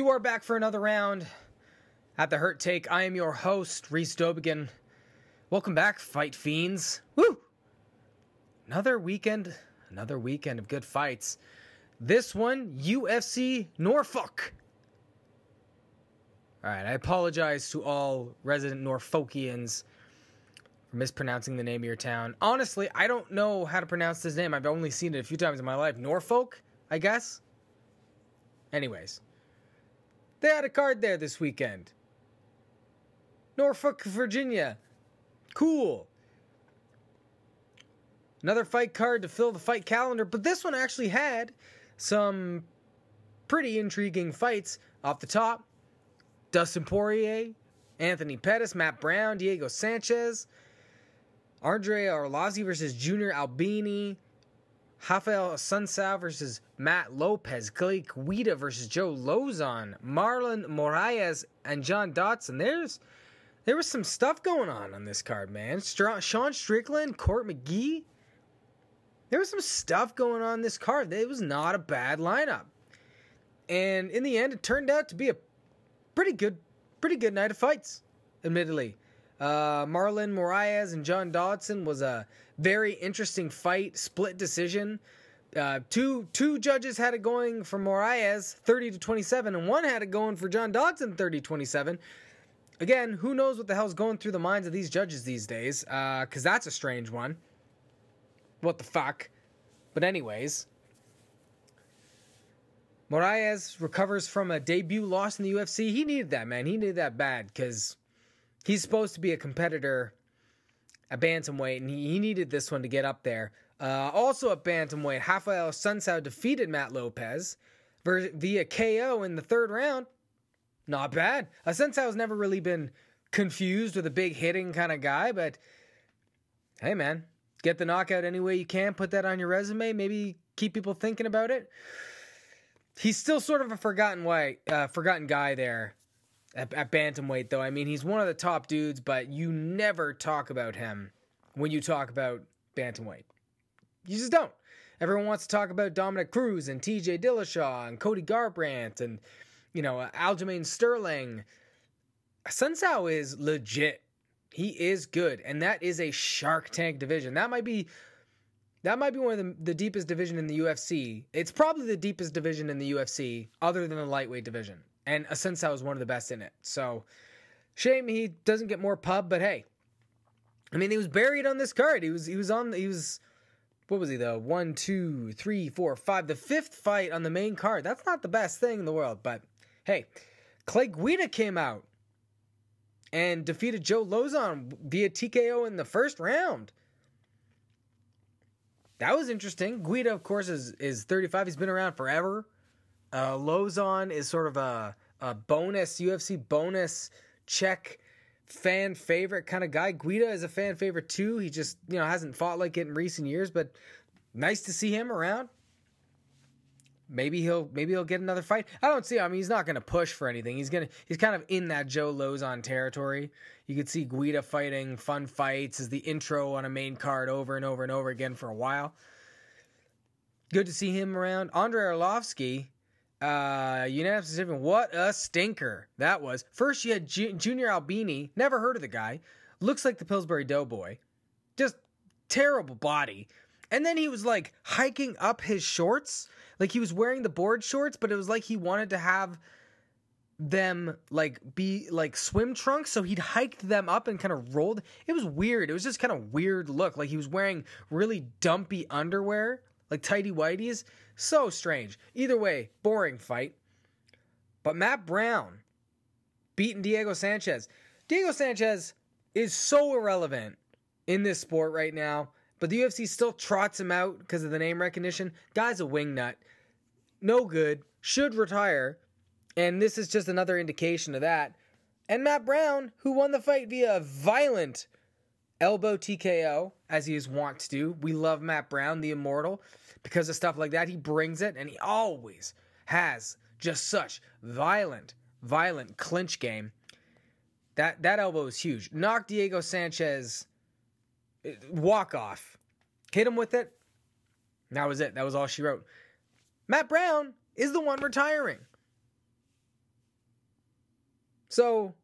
You are back for another round at the Hurt Take. I am your host, Reese Dobigan. Welcome back, Fight Fiends. Woo! Another weekend, another weekend of good fights. This one, UFC Norfolk. All right, I apologize to all resident Norfolkians for mispronouncing the name of your town. Honestly, I don't know how to pronounce this name. I've only seen it a few times in my life. Norfolk, I guess. Anyways, they had a card there this weekend. Norfolk, Virginia. Cool. Another fight card to fill the fight calendar, but this one actually had some pretty intriguing fights off the top. Dustin Poirier, Anthony Pettis, Matt Brown, Diego Sanchez, Andre Arlovski versus Junior Albini, Rafael Assunção versus Matt Lopez, Clay Guida versus Joe Lauzon, Marlon Moraes, and John Dodson. There's there was some stuff going on on this card, man. Sean Strickland, Court McGee. There was some stuff going on this card. It was not a bad lineup. And in the end, it turned out to be a pretty good, pretty good night of fights, admittedly. Uh, Marlon Moraes and John Dodson was a very interesting fight, split decision. Uh, two two judges had it going for Moraes, 30 to 27, and one had it going for John Dodson, 30 27. Again, who knows what the hell's going through the minds of these judges these days? Because uh, that's a strange one. What the fuck? But anyways, Moraes recovers from a debut loss in the UFC. He needed that, man. He needed that bad because he's supposed to be a competitor at bantamweight, and he, he needed this one to get up there. Uh, also at bantamweight, Rafael Assunção defeated Matt Lopez via KO in the third round. Not bad. Assunção has never really been confused with a big hitting kind of guy, but hey, man, get the knockout any way you can. Put that on your resume. Maybe keep people thinking about it. He's still sort of a forgotten white, uh, forgotten guy there at, at bantamweight, though. I mean, he's one of the top dudes, but you never talk about him when you talk about bantamweight. You just don't. Everyone wants to talk about Dominick Cruz and T.J. Dillashaw and Cody Garbrandt and you know Aljamain Sterling. Sunsao is legit. He is good, and that is a Shark Tank division. That might be that might be one of the, the deepest division in the UFC. It's probably the deepest division in the UFC, other than the lightweight division and Assunção was one of the best in it. So shame he doesn't get more pub, but hey, I mean he was buried on this card. He was he was on he was what was he though? One, two, three, four, five. The fifth fight on the main card. That's not the best thing in the world, but hey, Clay Guida came out and defeated Joe Lauzon via TKO in the first round. That was interesting. Guida, of course, is is 35. He's been around forever. Uh, Lauzon is sort of a, a bonus UFC bonus check fan favorite kind of guy. Guida is a fan favorite too. He just you know hasn't fought like it in recent years, but nice to see him around. Maybe he'll maybe he'll get another fight. I don't see. I mean, he's not going to push for anything. He's gonna he's kind of in that Joe Lauzon territory. You could see Guida fighting fun fights as the intro on a main card over and over and over again for a while. Good to see him around. Andre Arlovski uh, unanimous decision. What a stinker that was. First, you had Ju- Junior Albini. Never heard of the guy. Looks like the Pillsbury Doughboy. Just terrible body. And then he was like hiking up his shorts. Like he was wearing the board shorts, but it was like he wanted to have them like be like swim trunks so he'd hiked them up and kind of rolled it was weird it was just kind of weird look like he was wearing really dumpy underwear like tidy whities so strange. Either way, boring fight. But Matt Brown beating Diego Sanchez. Diego Sanchez is so irrelevant in this sport right now, but the UFC still trots him out because of the name recognition. Guy's a wingnut. No good. Should retire. And this is just another indication of that. And Matt Brown, who won the fight via violent elbow TKO, as he is wont to do. We love Matt Brown, the immortal because of stuff like that. He brings it, and he always has just such violent, violent clinch game. That that elbow is huge. Knock Diego Sanchez eh, walk off, hit him with it. That was it. That was all she wrote. Matt Brown is the one retiring. So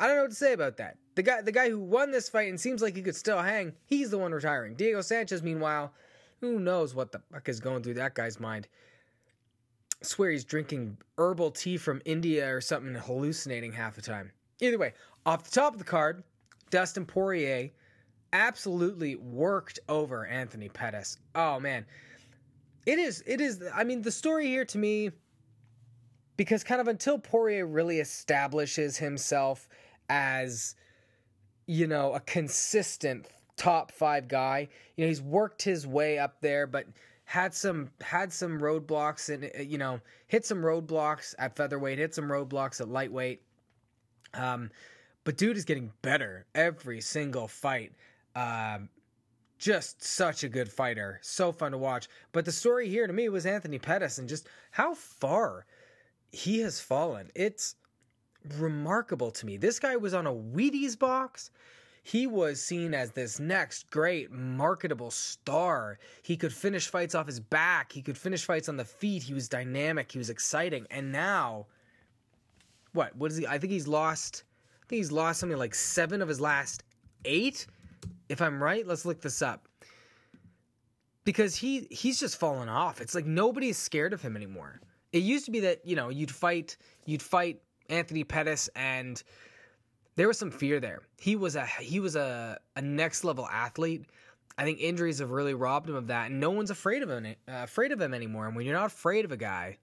I don't know what to say about that. The guy the guy who won this fight and seems like he could still hang, he's the one retiring. Diego Sanchez, meanwhile, who knows what the fuck is going through that guy's mind. I swear he's drinking herbal tea from India or something hallucinating half the time. Either way, off the top of the card, Dustin Poirier absolutely worked over Anthony Pettis. Oh man. It is it is I mean the story here to me because kind of until Poirier really establishes himself as you know a consistent top 5 guy, you know he's worked his way up there but had some had some roadblocks and you know hit some roadblocks at featherweight, hit some roadblocks at lightweight. Um but dude is getting better every single fight. Um, just such a good fighter, so fun to watch. But the story here to me was Anthony Pettis and just how far he has fallen. It's remarkable to me. This guy was on a Wheaties box. He was seen as this next great marketable star. He could finish fights off his back. He could finish fights on the feet. He was dynamic. He was exciting. And now, what? What is he? I think he's lost. I think he's lost something like seven of his last eight if I'm right, let's look this up. Because he he's just fallen off. It's like nobody's scared of him anymore. It used to be that, you know, you'd fight you'd fight Anthony Pettis and there was some fear there. He was a he was a, a next level athlete. I think injuries have really robbed him of that, and no one's afraid of him uh, afraid of him anymore. And when you're not afraid of a guy,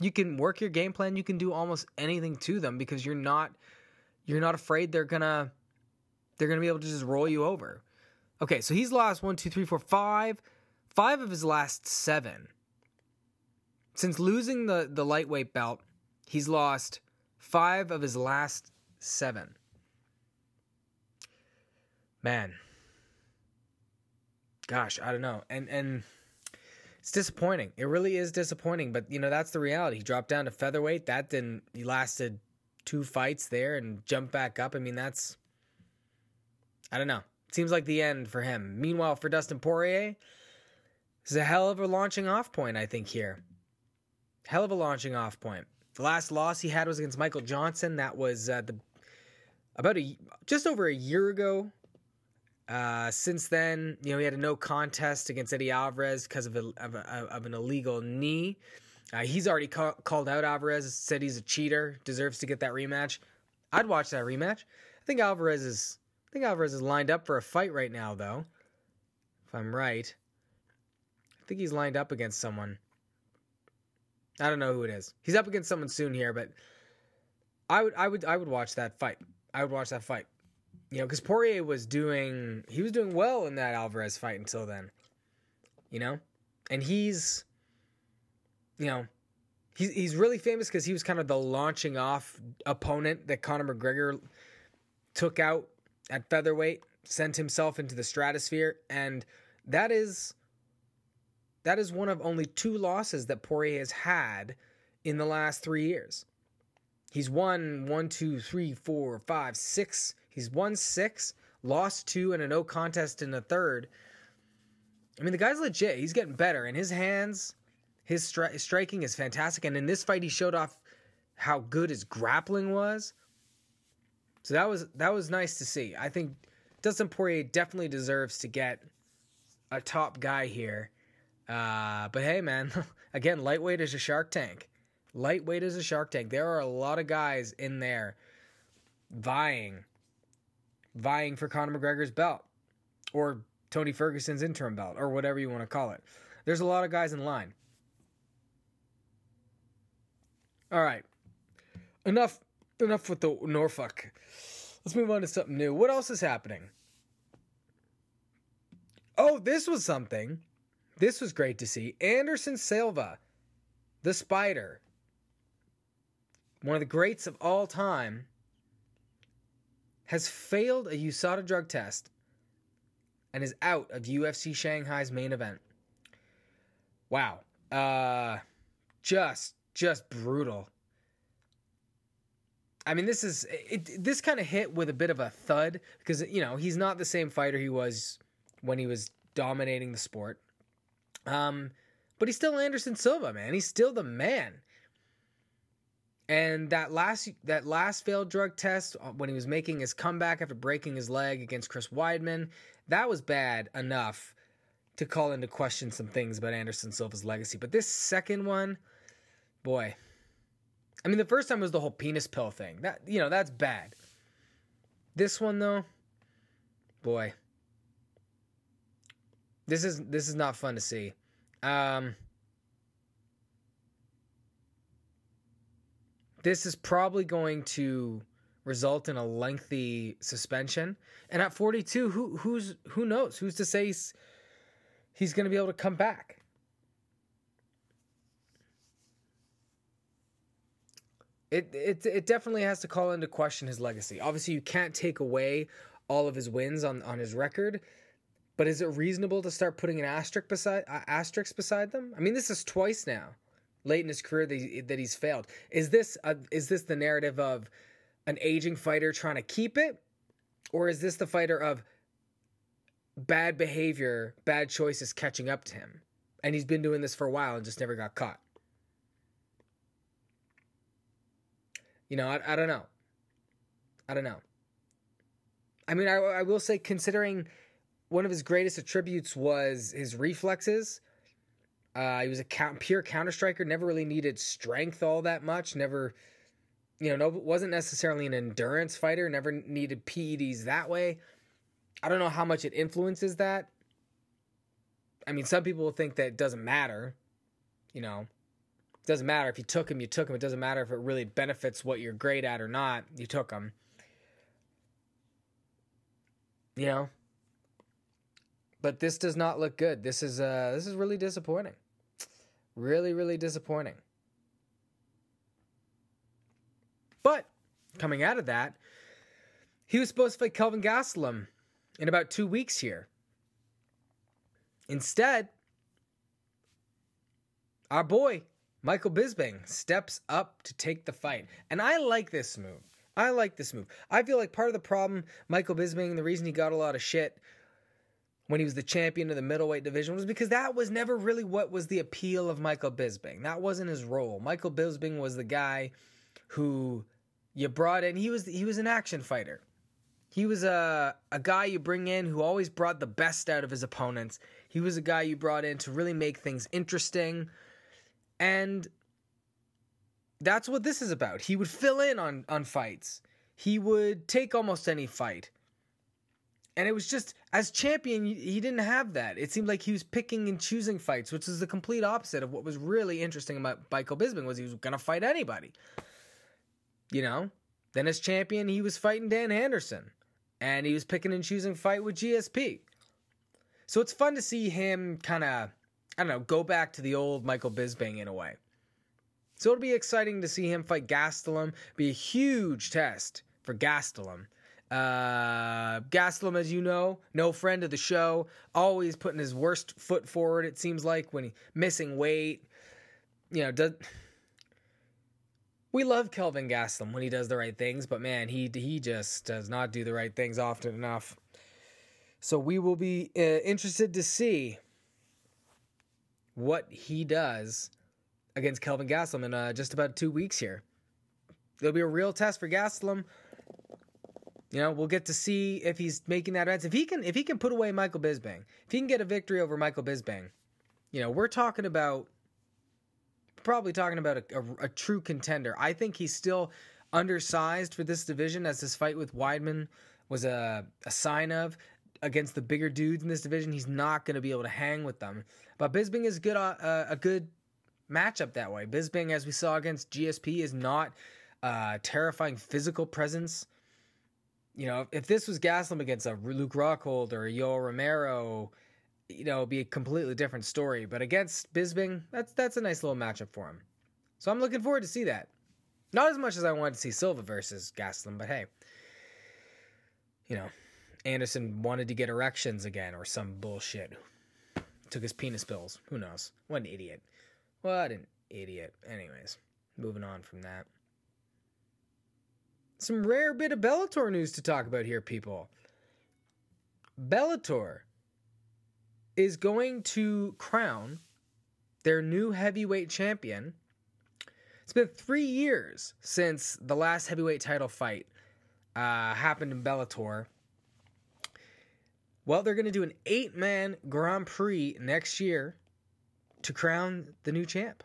you can work your game plan. You can do almost anything to them because you're not you're not afraid they're gonna they're to be able to just roll you over. Okay, so he's lost one, two, three, four, five, five of his last seven. Since losing the, the lightweight belt, he's lost five of his last seven. Man. Gosh, I don't know. And and it's disappointing. It really is disappointing, but you know, that's the reality. He dropped down to featherweight. That didn't he lasted two fights there and jumped back up. I mean, that's I don't know. Seems like the end for him. Meanwhile, for Dustin Poirier, this is a hell of a launching off point, I think, here. Hell of a launching off point. The last loss he had was against Michael Johnson. That was uh, the about a just over a year ago. Uh, since then, you know, he had a no contest against Eddie Alvarez because of, a, of, of, an illegal knee. Uh, he's already ca- called out Alvarez, said he's a cheater, deserves to get that rematch. I'd watch that rematch. I think Alvarez is I think Alvarez is lined up for a fight right now, though. If I'm right. I think he's lined up against someone. I don't know who it is. He's up against someone soon here, but I would I would I would watch that fight. I would watch that fight. You know, because Poirier was doing he was doing well in that Alvarez fight until then. You know? And he's you know, he's he's really famous because he was kind of the launching off opponent that Conor McGregor took out at featherweight, sent himself into the stratosphere, and that is that is one of only two losses that Poirier has had in the last three years. He's won one, two, three, four, five, six. He's won six, lost two, and a no contest in the third. I mean, the guy's legit. He's getting better, and his hands, his, stri- striking is fantastic. And in this fight, he showed off how good his grappling was. So that was that was nice to see. I think Dustin Poirier definitely deserves to get a top guy here. Uh, but hey, man, again, lightweight is a Shark Tank. Lightweight is a Shark Tank. There are a lot of guys in there vying, vying for Conor McGregor's belt or Tony Ferguson's interim belt or whatever you want to call it. There's a lot of guys in line. All right, enough enough with the Norfolk. Let's move on to something new. What else is happening? Oh, this was something. This was great to see. Anderson Silva, the Spider, one of the greats of all time, has failed a USADA drug test and is out of UFC Shanghai's main event. Wow. Uh just just brutal. I mean, this is it, this kind of hit with a bit of a thud because you know he's not the same fighter he was when he was dominating the sport. Um, but he's still Anderson Silva, man. He's still the man. And that last that last failed drug test uh, when he was making his comeback after breaking his leg against Chris Weidman, that was bad enough to call into question some things about Anderson Silva's legacy. But this second one, boy. I mean, the first time was the whole penis pill thing. That you know, that's bad. This one though, boy. This is this is not fun to see. Um This is probably going to result in a lengthy suspension. And at 42, who who's who knows? Who's to say he's, he's going to be able to come back? It, it it definitely has to call into question his legacy. Obviously, you can't take away all of his wins on, on his record, but is it reasonable to start putting an asterisk beside uh, beside them? I mean, this is twice now late in his career that, he, that he's failed. Is this a, is this the narrative of an aging fighter trying to keep it, or is this the fighter of bad behavior, bad choices catching up to him, and he's been doing this for a while and just never got caught? You know, I, I don't know. I don't know. I mean, I, I will say, considering one of his greatest attributes was his reflexes uh, he was a count, pure counter striker. Never really needed strength all that much. Never, you know, no, wasn't necessarily an endurance fighter. Never needed PEDs that way. I don't know how much it influences that. I mean, some people think that it doesn't matter. You know, it doesn't matter if you took him, you took him. It doesn't matter if it really benefits what you're great at or not. You took him. You know, but this does not look good. This is uh this is really disappointing. Really, really disappointing. But coming out of that, he was supposed to fight Kelvin Gastelum in about two weeks here. Instead, our boy Michael Bisping steps up to take the fight, and I like this move. I like this move. I feel like part of the problem, Michael Bisping, the reason he got a lot of shit when he was the champion of the middleweight division was because that was never really what was the appeal of Michael Bisping. That wasn't his role. Michael Bisping was the guy who you brought in. He was he was an action fighter. He was a a guy you bring in who always brought the best out of his opponents. He was a guy you brought in to really make things interesting. And that's what this is about. He would fill in on on fights. He would take almost any fight. And it was just as champion, he didn't have that. It seemed like he was picking and choosing fights, which is the complete opposite of what was really interesting about Michael Bisping was he was going to fight anybody. You know, then as champion, he was fighting Dan Henderson, and he was picking and choosing fight with GSP. So it's fun to see him kind of, I don't know, go back to the old Michael Bisping in a way. So it'll be exciting to see him fight Gastelum. Be a huge test for Gastelum uh, Gastelum, as you know, no friend of the show, always putting his worst foot forward. It seems like when he missing weight, you know, does. We love Kelvin Gastelum when he does the right things, but man, he he just does not do the right things often enough. So we will be uh, interested to see what he does against Kelvin Gastelum in uh, just about two weeks here. It'll be a real test for Gastelum you know, we'll get to see if he's making that advance. If he can, if he can put away Michael Bisping, if he can get a victory over Michael Bisping, you know, we're talking about probably talking about a, a, a true contender. I think he's still undersized for this division, as his fight with Weidman was a, a sign of. Against the bigger dudes in this division, he's not going to be able to hang with them. But Bisping is good, uh, a good matchup that way. Bisping, as we saw against GSP, is not a terrifying physical presence you know, if this was Gastelum against a Luke Rockhold or a Yoel Romero, you know, it'd be a completely different story. But against Bisping, that's that's a nice little matchup for him. So I'm looking forward to see that. Not as much as I wanted to see Silva versus Gastelum, but hey, you know, Anderson wanted to get erections again or some bullshit. Took his penis pills. Who knows? What an idiot. What an idiot. Anyways, moving on from that some rare bit of Bellator news to talk about here, people. Bellator is going to crown their new heavyweight champion. It's been three years since the last heavyweight title fight uh, happened in Bellator. Well, they're going to do an eight man Grand Prix next year to crown the new champ.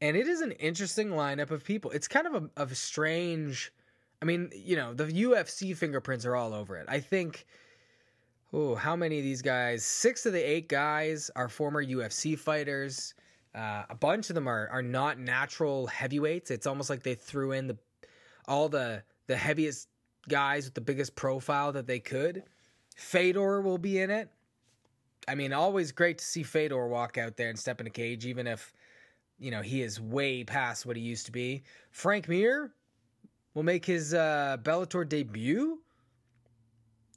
And it is an interesting lineup of people. It's kind of a, of a strange. I mean, you know, the UFC fingerprints are all over it. I think. Oh, how many of these guys? Six of the eight guys are former UFC fighters. Uh, a bunch of them are are not natural heavyweights. It's almost like they threw in the all the the heaviest guys with the biggest profile that they could. Fedor will be in it. I mean, always great to see Fedor walk out there and step in a cage, even if you know he is way past what he used to be. Frank Mir will make his uh, Bellator debut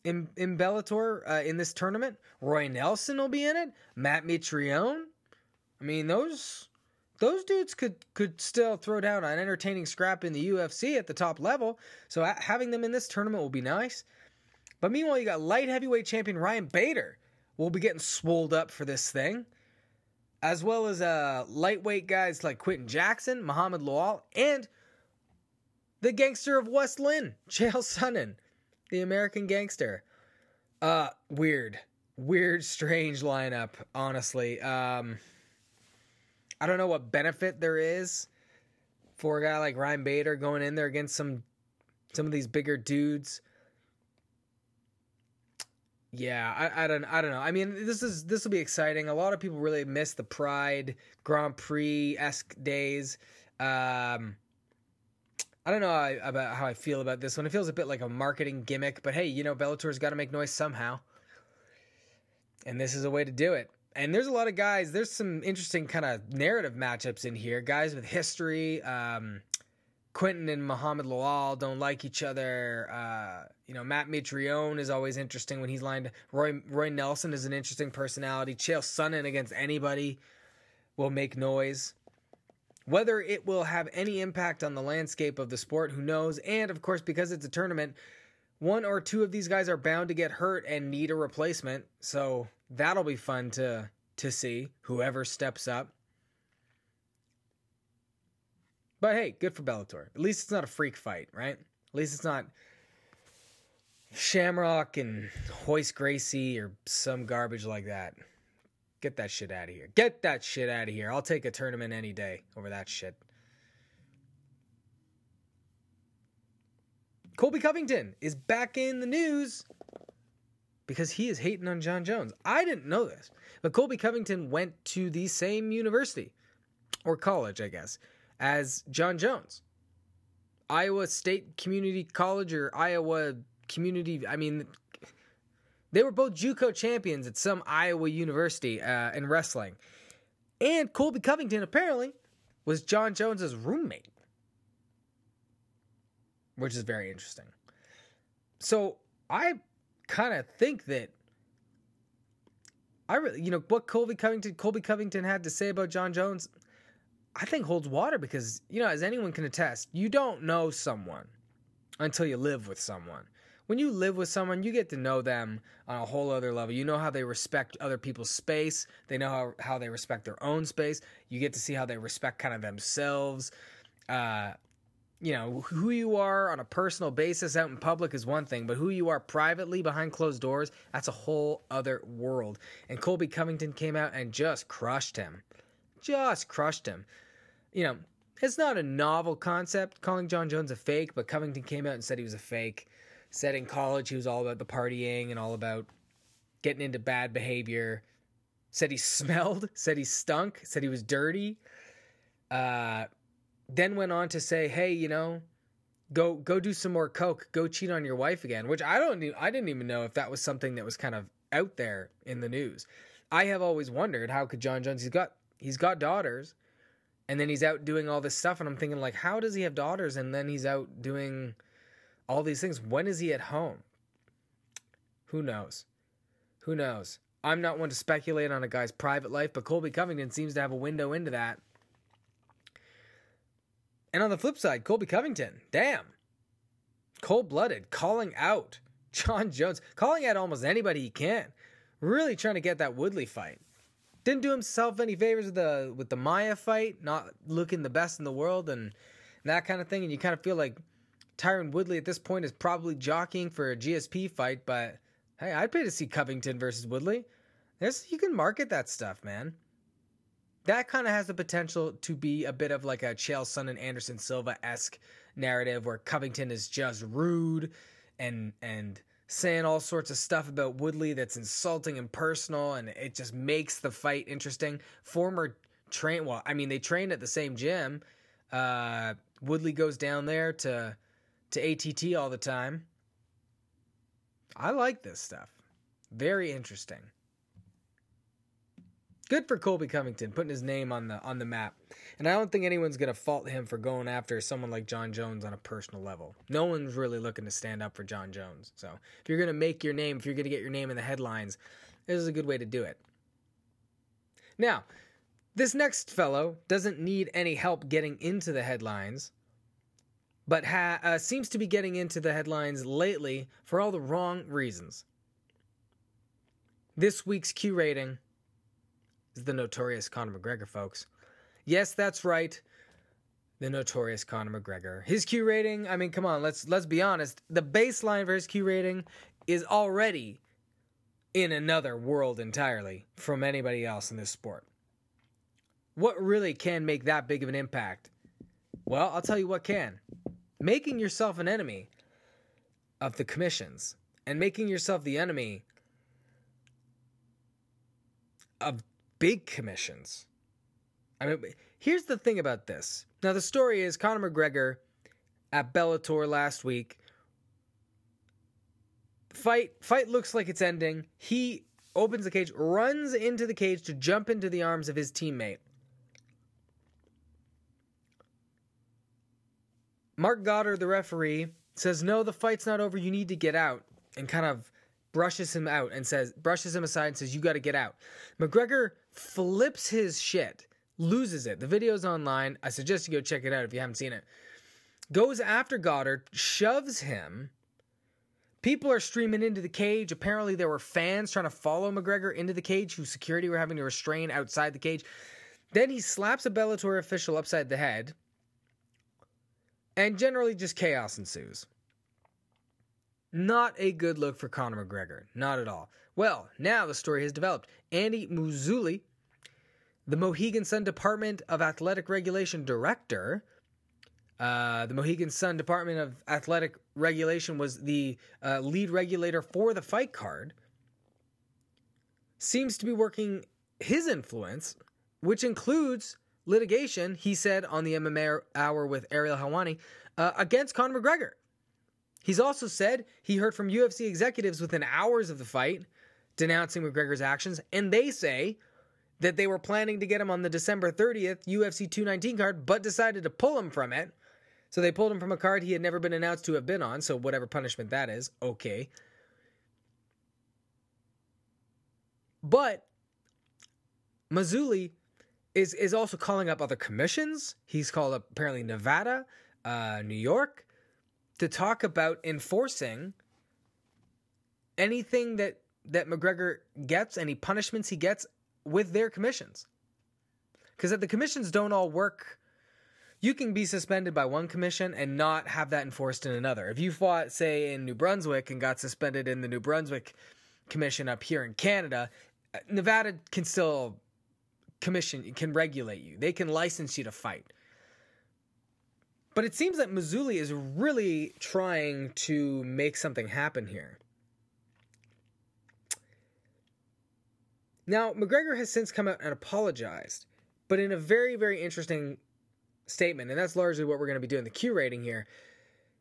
in in Bellator uh, in this tournament. Roy Nelson will be in it. Matt Mitrione. I mean, those those dudes could could still throw down an entertaining scrap in the UFC at the top level. So having them in this tournament will be nice. But meanwhile, you got light heavyweight champion Ryan Bader will be getting swolled up for this thing, as well as uh, lightweight guys like Quinton Jackson, Muhammed Lawal, and the gangster of West Linn, Chael Sonnen, the American gangster. Uh, weird, weird, strange lineup. Honestly, um, I don't know what benefit there is for a guy like Ryan Bader going in there against some some of these bigger dudes yeah, I, I don't I don't know. I mean, this is this will be exciting. A lot of people really miss the Pride Grand Prix esque days. Um, I don't know about how I feel about this one. It feels a bit like a marketing gimmick, but hey, you know, Bellator's got to make noise somehow, and this is a way to do it. And there's a lot of guys. There's some interesting kind of narrative matchups in here. Guys with history. Um, Quinton and Muhammed Lawal don't like each other. Uh, you know, Matt Mitrione is always interesting when he's lined. Roy Roy Nelson is an interesting personality. Chael Sonnen against anybody will make noise. Whether it will have any impact on the landscape of the sport, who knows? And of course, because it's a tournament, one or two of these guys are bound to get hurt and need a replacement. So that'll be fun to to see. Whoever steps up. But hey, good for Bellator. At least it's not a freak fight, right? At least it's not Shamrock and Royce Gracie or some garbage like that. Get that shit out of here. Get that shit out of here. I'll take a tournament any day over that shit. Colby Covington is back in the news because he is hating on Jon Jones. I didn't know this, but Colby Covington went to the same university or college, I guess, as Jon Jones. Iowa State Community College or Iowa Community. I mean, they were both JUCO champions at some Iowa university uh, in wrestling. And Colby Covington apparently was Jon Jones's roommate, which is very interesting. So I kind of think that I really, you know, what Colby Covington, Colby Covington had to say about Jon Jones. I think holds water because, you know, as anyone can attest, you don't know someone until you live with someone. When you live with someone, you get to know them on a whole other level. You know how they respect other people's space, they know how, how they respect their own space. You get to see how they respect kind of themselves. Uh, you know, who you are on a personal basis out in public is one thing, but who you are privately behind closed doors, that's a whole other world. And Colby Covington came out and just crushed him just crushed him. You know, it's not a novel concept calling Jon Jones a fake, but Covington came out and said he was a fake. Said in college he was all about the partying and all about getting into bad behavior. Said he smelled, said he stunk, said he was dirty. Uh, then went on to say, "Hey, you know, go go do some more coke, go cheat on your wife again." Which I don't, I didn't even know if that was something that was kind of out there in the news. I have always wondered how could Jon Jones? He's got he's got daughters and then he's out doing all this stuff and i'm thinking like how does he have daughters? And then he's out doing all these things. When is he at home? Who knows? Who knows? I'm not one to speculate on a guy's private life but colby covington seems to have a window into that. And on the flip side colby covington damn. Cold-blooded calling out jon jones calling out almost anybody he can. Really trying to get that woodley fight Didn't do himself any favors with the with the Maia fight, not looking the best in the world and, that kind of thing. And you kind of feel like Tyron Woodley at this point is probably jockeying for a GSP fight, but hey, I'd pay to see Covington versus Woodley. You can market that stuff, man. That kind of has the potential to be a bit of like a Chael Sonnen and Anderson Silva esque narrative where Covington is just rude and and saying all sorts of stuff about Woodley that's insulting and personal, and it just makes the fight interesting. Former train, well, I mean, they trained at the same gym. Uh, Woodley goes down there to to ATT all the time. I like this stuff. Very interesting. Good for Colby Covington putting his name on the on the map. And I don't think anyone's going to fault him for going after someone like Jon Jones on a personal level. No one's really looking to stand up for Jon Jones. So, if you're going to make your name, if you're going to get your name in the headlines, this is a good way to do it. Now, this next fellow doesn't need any help getting into the headlines but ha- uh, seems to be getting into the headlines lately for all the wrong reasons. This week's Q rating is the notorious Conor McGregor, folks. Yes, that's right. The notorious Conor McGregor. His Q rating, I mean, come on, let's let's be honest. The baseline for his Q rating is already in another world entirely from anybody else in this sport. What really can make that big of an impact? Well, I'll tell you what can making yourself an enemy of the commissions and making yourself the enemy of big commissions. I mean, here's the thing about this. Now, the story is Conor McGregor at Bellator last week. Fight fight looks like it's ending. He opens the cage, runs into the cage to jump into the arms of his teammate. Marc Goddard, the referee, says, No, the fight's not over. You need to get out. And kind of brushes him out and says, brushes him aside and says, You got to get out. McGregor flips his shit, loses it. The video's online. I suggest you go check it out if you haven't seen it. Goes after Goddard, shoves him. People are streaming into the cage. Apparently, there were fans trying to follow McGregor into the cage who security were having to restrain outside the cage. Then he slaps a Bellator official upside the head and generally just chaos ensues. Not a good look for Conor McGregor. Not at all. Well, now the story has developed. Andy Mazzulli, the Mohegan Sun Department of Athletic Regulation Director, uh, the Mohegan Sun Department of Athletic Regulation was the uh, lead regulator for the fight card, seems to be working his influence, which includes litigation, he said on the MMA Hour with Ariel Helwani, uh, against Conor McGregor. He's also said he heard from UFC executives within hours of the fight denouncing McGregor's actions, and they say that they were planning to get him on the December 30th UFC 219 card, but decided to pull him from it. So they pulled him from a card he had never been announced to have been on, so whatever punishment that is, okay. But Mazzulli is is also calling up other commissions. He's called up apparently Nevada, uh, New York, to talk about enforcing anything that that McGregor gets, any punishments he gets with their commissions. Because if the commissions don't all work, you can be suspended by one commission and not have that enforced in another. If you fought, say, in New Brunswick and got suspended in the New Brunswick commission up here in Canada, uh, Nevada can still commission can regulate you. They can license you to fight. But it seems that Mazzulli is really trying to make something happen here. Now, McGregor has since come out and apologized, but in a very, very interesting statement, and that's largely what we're going to be doing the Q rating here.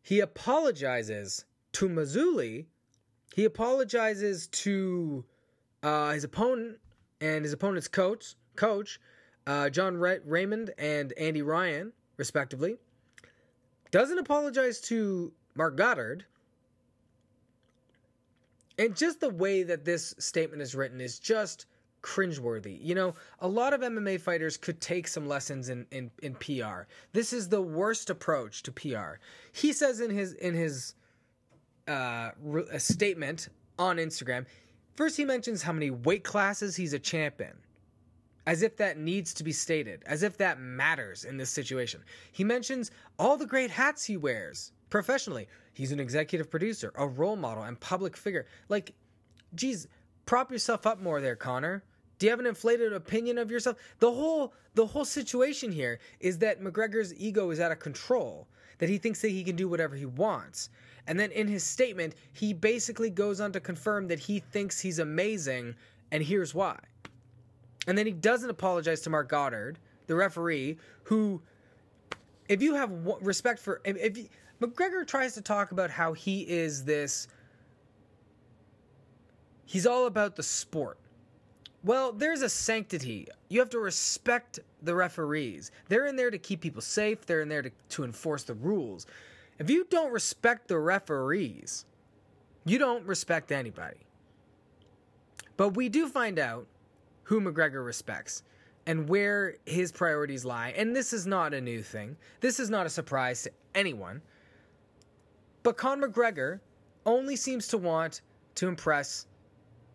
He apologizes to Mazzulli. He apologizes to uh, his opponent and his opponent's coach, coach, uh, John Redmond and Andy Ryan, respectively, doesn't apologize to Marc Goddard. And just the way that this statement is written is just cringeworthy. You know, a lot of MMA fighters could take some lessons in, in, in PR. This is the worst approach to PR. He says in his in his uh, statement on Instagram, first he mentions how many weight classes he's a champ in. as if that needs to be stated, as if that matters in this situation. He mentions all the great hats he wears professionally. He's an executive producer, a role model, and public figure. Like, geez, prop yourself up more there, Conor. Do you have an inflated opinion of yourself? The whole the whole situation here is that McGregor's ego is out of control, that he thinks that he can do whatever he wants. And then in his statement, he basically goes on to confirm that he thinks he's amazing, and here's why. And then he doesn't apologize to Marc Goddard, the referee, who, if you have respect for, if, if McGregor tries to talk about how he is this, he's all about the sport. Well, there's a sanctity. You have to respect the referees. They're in there to keep people safe, they're in there to, to enforce the rules. If you don't respect the referees, you don't respect anybody. But we do find out who McGregor respects and where his priorities lie. And this is not a new thing, this is not a surprise to anyone. But Conor McGregor only seems to want to impress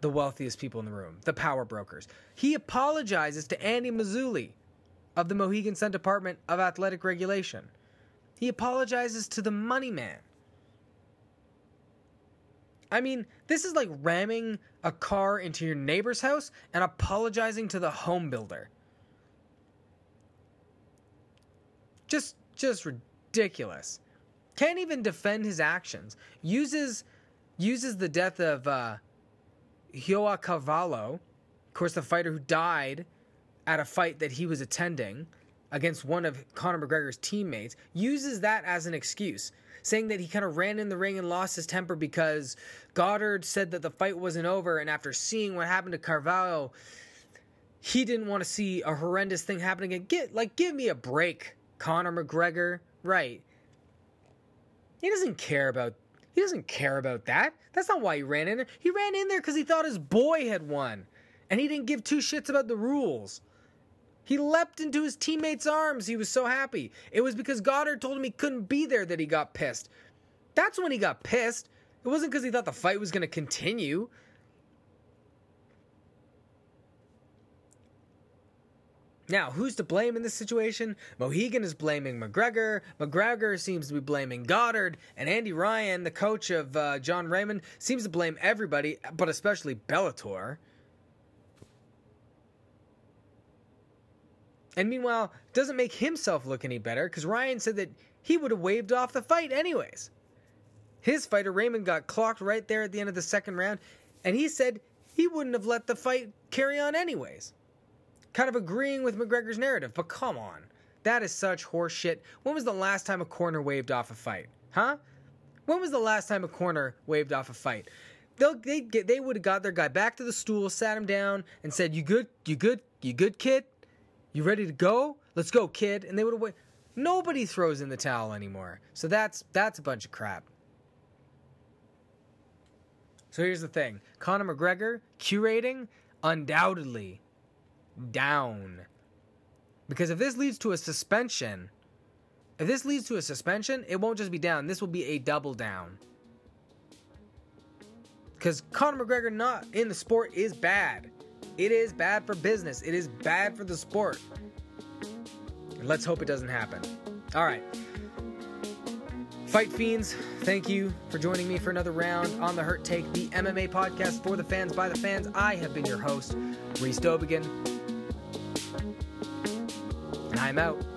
the wealthiest people in the room, the power brokers. He apologizes to Andy Mazzulli of the Mohegan Sun Department of Athletic Regulation. He apologizes to the money man. I mean, this is like ramming a car into your neighbor's house and apologizing to the home builder. Just just ridiculous. Can't even defend his actions. Uses uses the death of uh, Joao Carvalho, of course, the fighter who died at a fight that he was attending against one of Conor McGregor's teammates, uses that as an excuse, saying that he kind of ran in the ring and lost his temper because Goddard said that the fight wasn't over, and after seeing what happened to Carvalho, he didn't want to see a horrendous thing happen again. Get like, give me a break, Conor McGregor. Right? He doesn't care about. He doesn't care about that. That's not why he ran in there. He ran in there because he thought his boy had won, and he didn't give two shits about the rules. He leapt into his teammate's arms. He was so happy. It was because Goddard told him he couldn't be there that he got pissed. That's when he got pissed. It wasn't because he thought the fight was going to continue. Now, who's to blame in this situation? Mohegan is blaming McGregor. McGregor seems to be blaming Goddard. And Andy Ryan, the coach of uh, John Redmond, seems to blame everybody, but especially Bellator. And meanwhile, doesn't make himself look any better because Ryan said that he would have waved off the fight anyways. His fighter, Redmond, got clocked right there at the end of the second round, and he said he wouldn't have let the fight carry on anyways. Kind of agreeing with McGregor's narrative, but come on. That is such horseshit. When was the last time a corner waved off a fight? Huh? When was the last time a corner waved off a fight? They'll, they they would have got their guy back to the stool, sat him down, and said, "You good? You good? You good, kid? You ready to go? Let's go, kid. And they would have waited. Nobody throws in the towel anymore. So that's that's a bunch of crap. So here's the thing. Conor McGregor, Q rating undoubtedly down. Because if this leads to a suspension, if this leads to a suspension, it won't just be down. This will be a double down. Because Conor McGregor not in the sport is bad. It is bad for business. It is bad for the sport. And let's hope it doesn't happen. All right. Fight Fiends, thank you for joining me for another round on the Hurt Take, the MMA podcast for the fans by the fans. I have been your host, Reese Dobigan. I'm out.